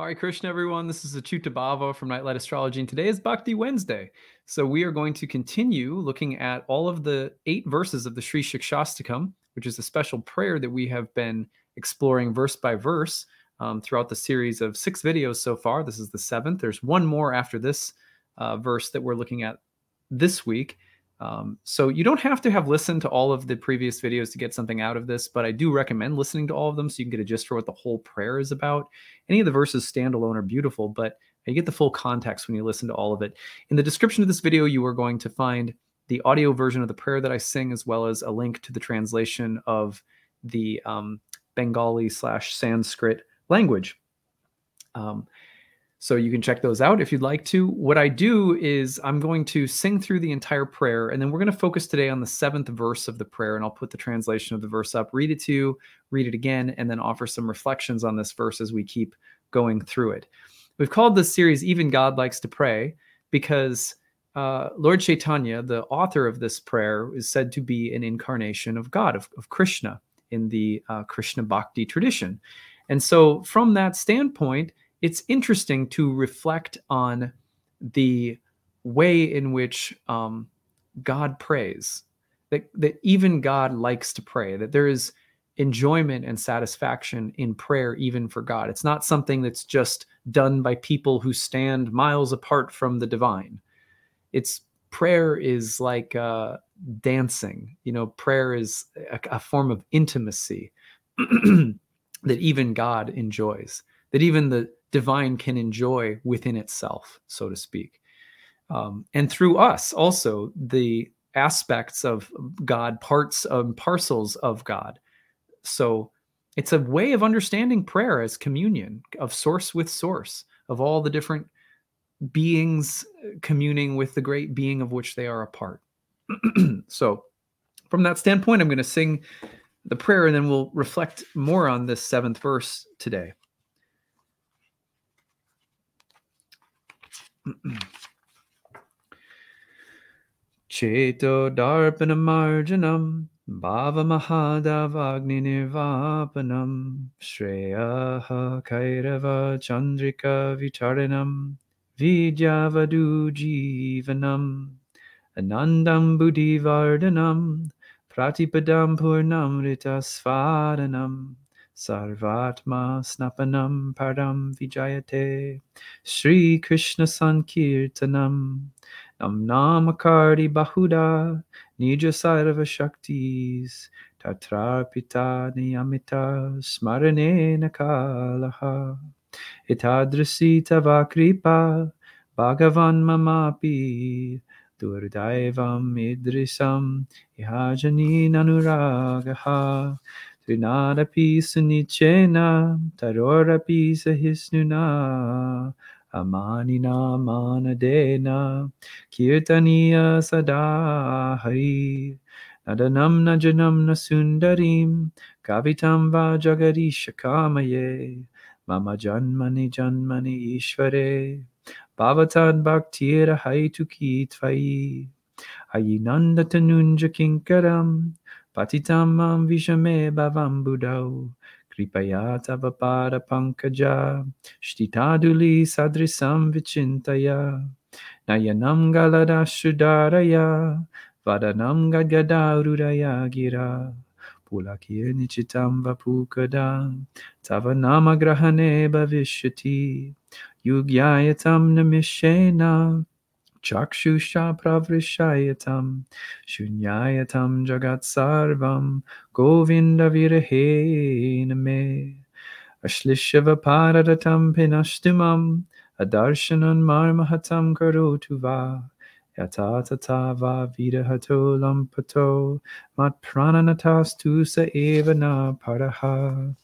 Hare Krishna, everyone. This is Achuta Bhava from Nightlight Astrology, and today is Bhakti Wednesday. So we are going to continue looking at all of the eight verses of the Sri Shikshastakam, which is a special prayer that we have been exploring verse by verse um, throughout the series of six videos so far. This is the seventh. There's one more after this uh, verse that we're looking at this week. Um, so you don't have to have listened to all of the previous videos to get something out of this, but I do recommend listening to all of them so you can get a gist for what the whole prayer is about. Any of the verses standalone are beautiful, but you get the full context when you listen to all of it. In the description of this video, you are going to find the audio version of the prayer that I sing, as well as a link to the translation of the um, Bengali slash Sanskrit language. Um, so you can check those out if you'd like to. What I do is I'm going to sing through the entire prayer, and then we're going to focus today on the seventh verse of the prayer, and I'll put the translation of the verse up, read it to you, read it again, and then offer some reflections on this verse as we keep going through it. We've called this series Even God Likes to Pray because uh, Lord Chaitanya, the author of this prayer, is said to be an incarnation of God, of, of Krishna, in the uh, Krishna Bhakti tradition. And so, from that standpoint, it's interesting to reflect on the way in which um, God prays, that, that even God likes to pray, that there is enjoyment and satisfaction in prayer, even for God. It's not something that's just done by people who stand miles apart from the divine. It's prayer is like uh, dancing. You know, prayer is a, a form of intimacy that even God enjoys, that even the divine can enjoy within itself, so to speak. Um, and through us also, the aspects of God, parts of parcels of God. So it's a way of understanding prayer as communion of source with source, of all the different beings communing with the great being of which they are a part. so, from that standpoint, I'm going to sing the prayer and then we'll reflect more on this seventh verse today. Cheto darpana marjanam bhava mahadavagni nirvapanam shreyaha kairava chandrika vicharanam vidyavadu jivanam anandam buddhivardhanam pratipadam purnamrita svaranam Sarvatma Snapanam Param Vijayate Sri Krishna Sankirtanam Nam Namakardi Bahuda Nija Sarva Shaktis Tatrapita Niyamita Smarane Nakalaha Itadrasi Tavakripa Bhagavan Mamapi Durdaivam Idrisam Ihajani Nanuragaha Trinadapi sunichena, tarorapi sahisnuna, amanina manadena, kirtaniya sadahari, nadanam najanam nasundarim, kavitam va jagarisha kamaye, mama janmani janmani ishvare, bhavatad bhaktira haituki tvai, ayinanda tanunja kinkaram, Patitamam vishame bhavam buddhau. Kripaya tavapada pankaja. Shtitaduli sadrisam vichintaya. Nayanam galadashudaraya. Vadanam gadgadaurudaya gira. Pulakir nichitam vapukadam. Tavanama grahane bhavishyati. Yugyayatam namishena. Chakshusha pravrishayatam Shunyayatam jagat sarvam Govinda virahe name Ashlishava paradatam pinashtimam Adarshanan marmahatam karotu va Yatatata va vidahato lampato Mat sa eva na paraha.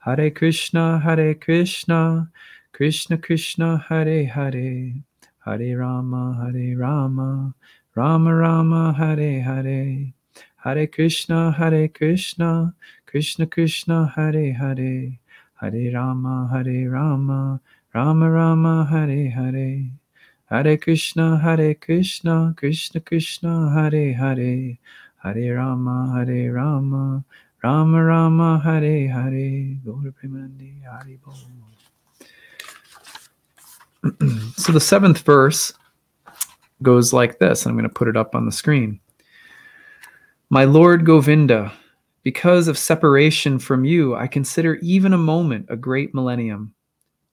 Hare Krishna Hare Krishna Krishna Krishna Hare Hare Hare Rama, Hare Rama, Rama Rama, Hare Hare, Hare Krishna, Hare Krishna, Krishna Krishna, Hare Hare, Hare Rama, Hare Rama, Rama Rama, Hare Hare, Hare Krishna, Hare Krishna, Krishna Krishna, Hare Hare, Hare Rama, Hare Rama, Rama Rama, Hare Hare, Gaur Premanandi, Hari Bol. so the seventh verse goes like this. I'm going to put it up on the screen. My Lord Govinda, because of separation from you, I consider even a moment a great millennium.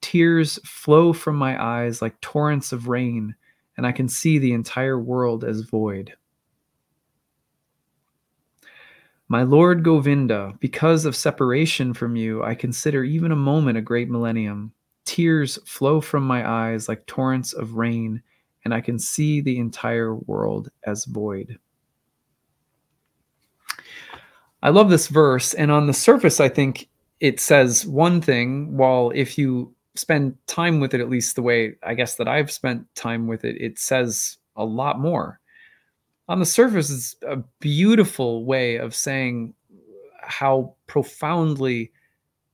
Tears flow from my eyes like torrents of rain, and I can see the entire world as void. My Lord Govinda, because of separation from you, I consider even a moment a great millennium. Tears flow from my eyes like torrents of rain, and I can see the entire world as void. I love this verse, and on the surface, I think it says one thing, while if you spend time with it, at least the way I guess that I've spent time with it, it says a lot more on the surface it's a beautiful way of saying how profoundly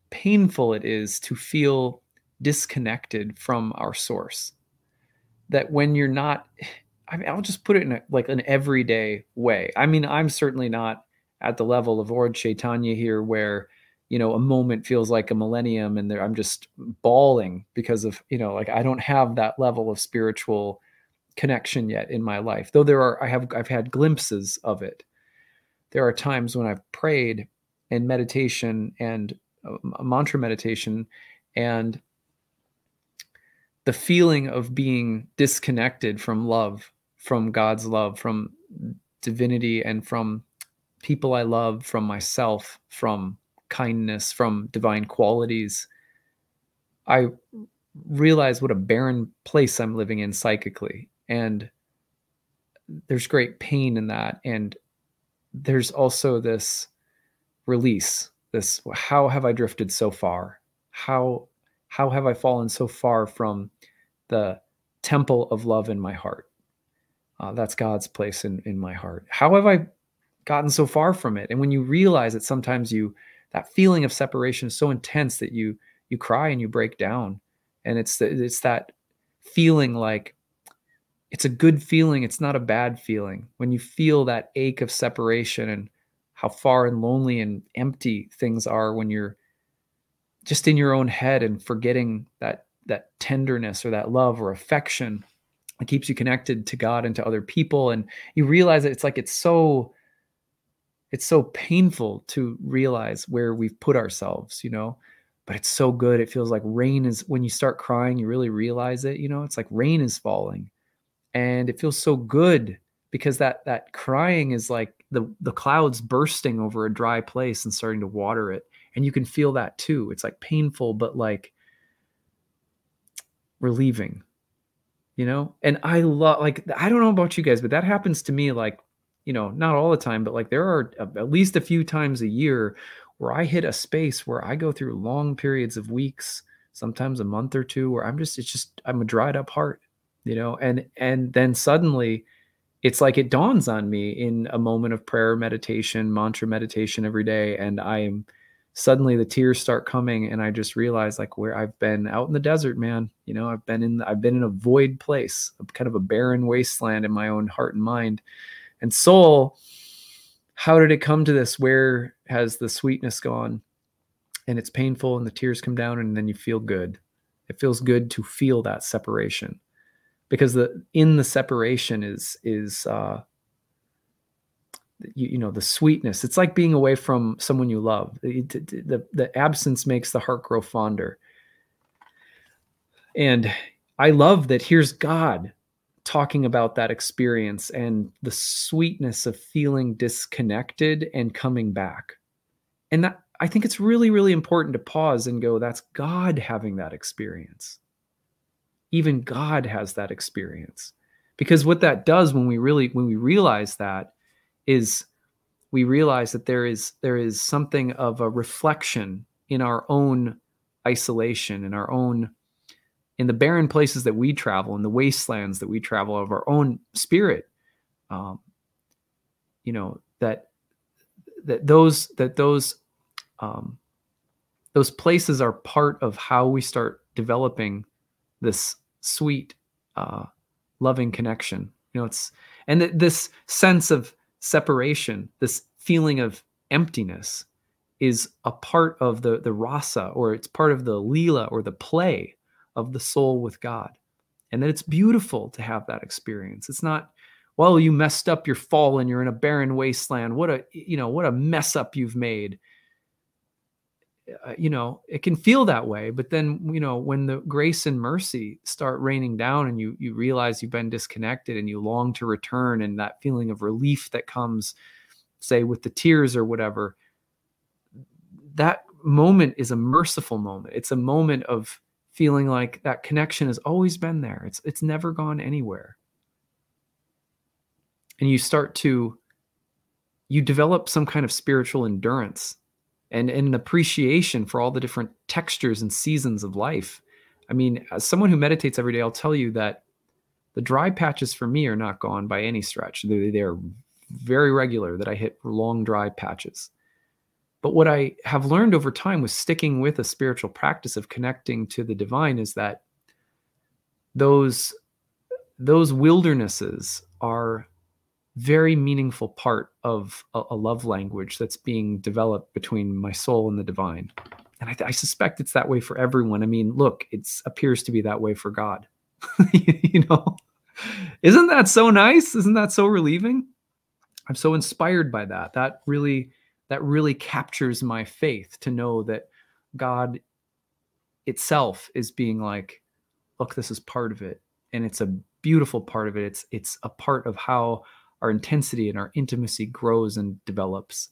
painful it is to feel disconnected from our source that when you're not I mean, I'll just put it in a, like an everyday way. I mean, I'm certainly not at the level of Lord Chaitanya here, where you know a moment feels like a millennium, and I'm just bawling because of you know like I don't have that level of spiritual connection yet in my life though there are i have i've had glimpses of it there are times when i've prayed and meditation and uh, mantra meditation and the feeling of being disconnected from love from god's love from divinity and from people i love from myself from kindness from divine qualities. I realize what a barren place i'm living in psychically and there's great pain in that and there's also this release this how have i drifted so far? How how have i fallen so far from the temple of love in my heart uh, that's god's place in in my heart how have i gotten so far from it and when you realize that sometimes you that feeling of separation is so intense that you you cry and you break down and it's the, it's that feeling like it's a good feeling. It's not a bad feeling. When you feel that ache of separation and how far and lonely and empty things are when you're just in your own head and forgetting that that tenderness or that love or affection that keeps you connected to God and to other people. And you realize that it's like it's so it's so painful to realize where we've put ourselves, you know, but it's so good. It feels like rain is when you start crying, you really realize it, you know, it's like rain is falling. And it feels so good because that that crying is like the the clouds bursting over a dry place and starting to water it and you can feel that too. It's like painful but like relieving you know? And i love like i don't know about you guys but that happens to me like you know not all the time but like there are at least a few times a year where i hit a space where i go through long periods of weeks sometimes a month or two where i'm just it's just i'm a dried up heart you know? And and then suddenly it's like it dawns on me in a moment of prayer meditation mantra meditation every day and i am suddenly the tears start coming and i just realize like where i've been out in the desert man you know i've been in i've been in a void place kind of a barren wasteland in my own heart and mind. And soul how did it come to this? Where has the sweetness gone? And it's painful and the tears come down and then you feel good. It feels good to feel that separation because the in the separation is is uh you, you know the sweetness. It's like being away from someone you love. The, the absence makes the heart grow fonder. And i love that here's god talking about that experience and the sweetness of feeling disconnected and coming back. And that i think it's really really important to pause and go that's god having that experience. Even God has that experience. Because what that does when we really when we realize that is we realize that there is there is something of a reflection in our own isolation in our own in the barren places that we travel in the wastelands that we travel of our own spirit um, you know that that those that those um, those places are part of how we start developing this sweet, uh, loving connection. You know, it's and th- this sense of separation, this feeling of emptiness, is a part of the the rasa, or it's part of the lila or the play of the soul with God. and that it's beautiful to have that experience. It's not, well, you messed up, you're fallen, you're in a barren wasteland. What a, you know, what a mess up you've made. Uh, you know, it can feel that way, but then, you know, when the grace and mercy start raining down and you you realize you've been disconnected and you long to return and that feeling of relief that comes say with the tears or whatever, that moment is a merciful moment. It's a moment of feeling like that connection has always been there. It's it's never gone anywhere. And you start to you develop some kind of spiritual endurance and, and an appreciation for all the different textures and seasons of life. I mean, as someone who meditates every day, I'll tell you that the dry patches for me are not gone by any stretch. They're, they're very regular that I hit long dry patches. But what I have learned over time with sticking with a spiritual practice of connecting to the divine is that those those wildernesses are very meaningful part of a, a love language that's being developed between my soul and the divine. And I, I suspect it's that way for everyone. I mean, look, it appears to be that way for God. you know, isn't that so nice? Isn't that so relieving? I'm so inspired by that. That really that really captures my faith to know that God itself is being like, look, this is part of it. And it's a beautiful part of it. It's it's a part of how our intensity and our intimacy grows and develops.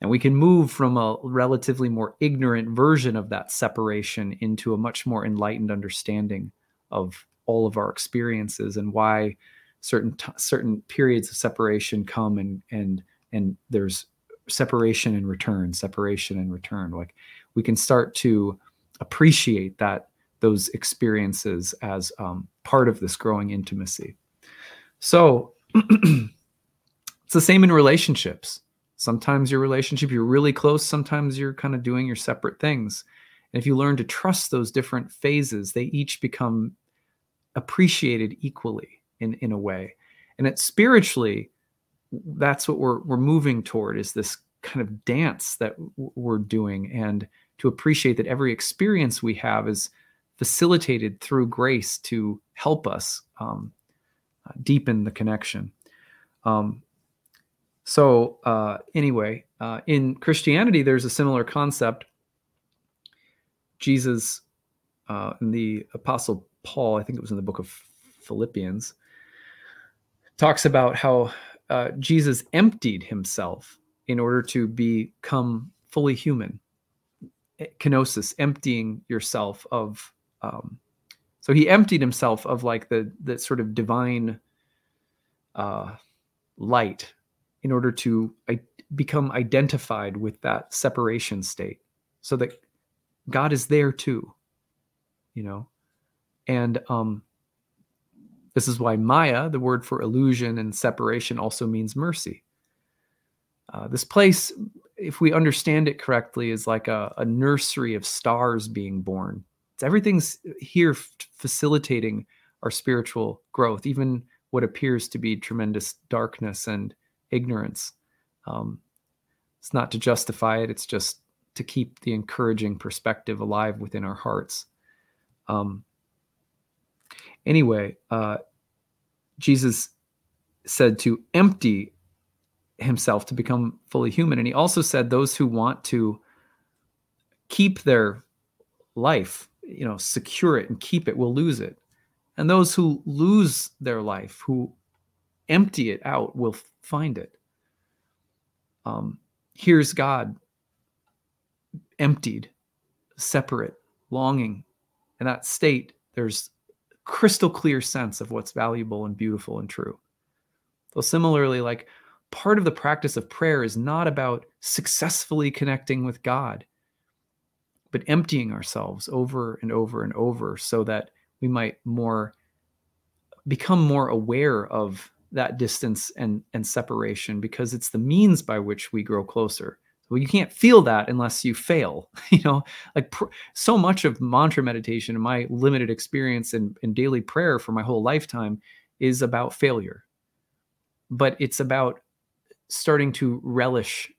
And we can move from a relatively more ignorant version of that separation into a much more enlightened understanding of all of our experiences and why certain t- certain periods of separation come and and and there's separation and return, separation and return. Like we can start to appreciate that those experiences as um, part of this growing intimacy. So it's the same in relationships. Sometimes your relationship, you're really close. Sometimes you're kind of doing your separate things. And if you learn to trust those different phases, they each become appreciated equally in, in a way. And it's spiritually, that's what we're we're moving toward is this kind of dance that we're doing and to appreciate that every experience we have is facilitated through grace to help us um, deepen the connection um, so uh, anyway uh, in christianity there's a similar concept jesus uh, in the apostle paul i think it was in the book of philippians talks about how uh, Jesus emptied himself in order to become fully human. Kenosis, emptying yourself of. Um, so he emptied himself of like the the sort of divine uh, light in order to I- become identified with that separation state, so that God is there too. You know, and um, this is why Maya, the word for illusion and separation, also means mercy. Uh, this place, if we understand it correctly, is like a, a nursery of stars being born. Everything's here facilitating our spiritual growth, even what appears to be tremendous darkness and ignorance. Um, it's not to justify it, it's just to keep the encouraging perspective alive within our hearts. Um, Anyway, uh, Jesus said to empty himself to become fully human. And he also said those who want to keep their life, you know, secure it and keep it will lose it. And those who lose their life, who empty it out, will find it. Um, here's God emptied, separate, longing. In that state, there's crystal clear sense of what's valuable and beautiful and true. So, similarly, like part of the practice of prayer is not about successfully connecting with God, but emptying ourselves over and over and over so that we might more become more aware of that distance and, and separation because it's the means by which we grow closer. Well you can't feel that unless you fail you know? Like pr- so much of mantra meditation and my limited experience in, in daily prayer for my whole lifetime is about failure. But it's about starting to relish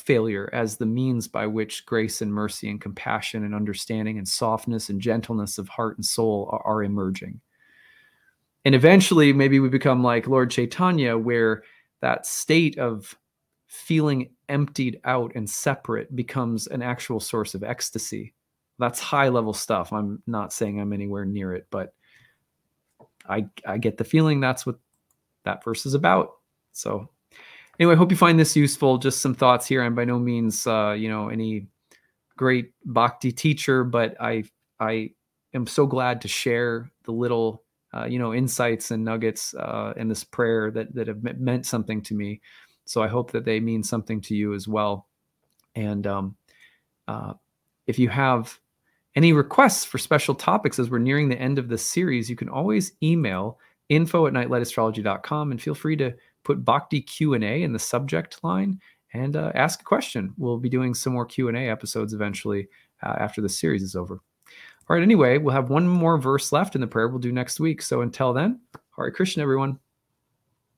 failure as the means by which grace and mercy and compassion and understanding and softness and gentleness of heart and soul are, are emerging and eventually maybe we become like Lord Chaitanya, where that state of feeling emptied out and separate becomes an actual source of ecstasy. That's high level stuff. I'm not saying I'm anywhere near it, but I I get the feeling that's what that verse is about. So anyway, I hope you find this useful. Just some thoughts here. I'm by no means uh, you know any great bhakti teacher, but I I am so glad to share the little uh, you know insights and nuggets uh, in this prayer that that have meant something to me. So I hope that they mean something to you as well. And um, uh, if you have any requests for special topics as we're nearing the end of this series, you can always email info at nightlightastrology.com and feel free to put Bhakti Q&A in the subject line and uh, ask a question. We'll be doing some more Q&A episodes eventually uh, after the series is over. All right, anyway, we'll have one more verse left in the prayer we'll do next week. So until then, Hare Krishna, everyone.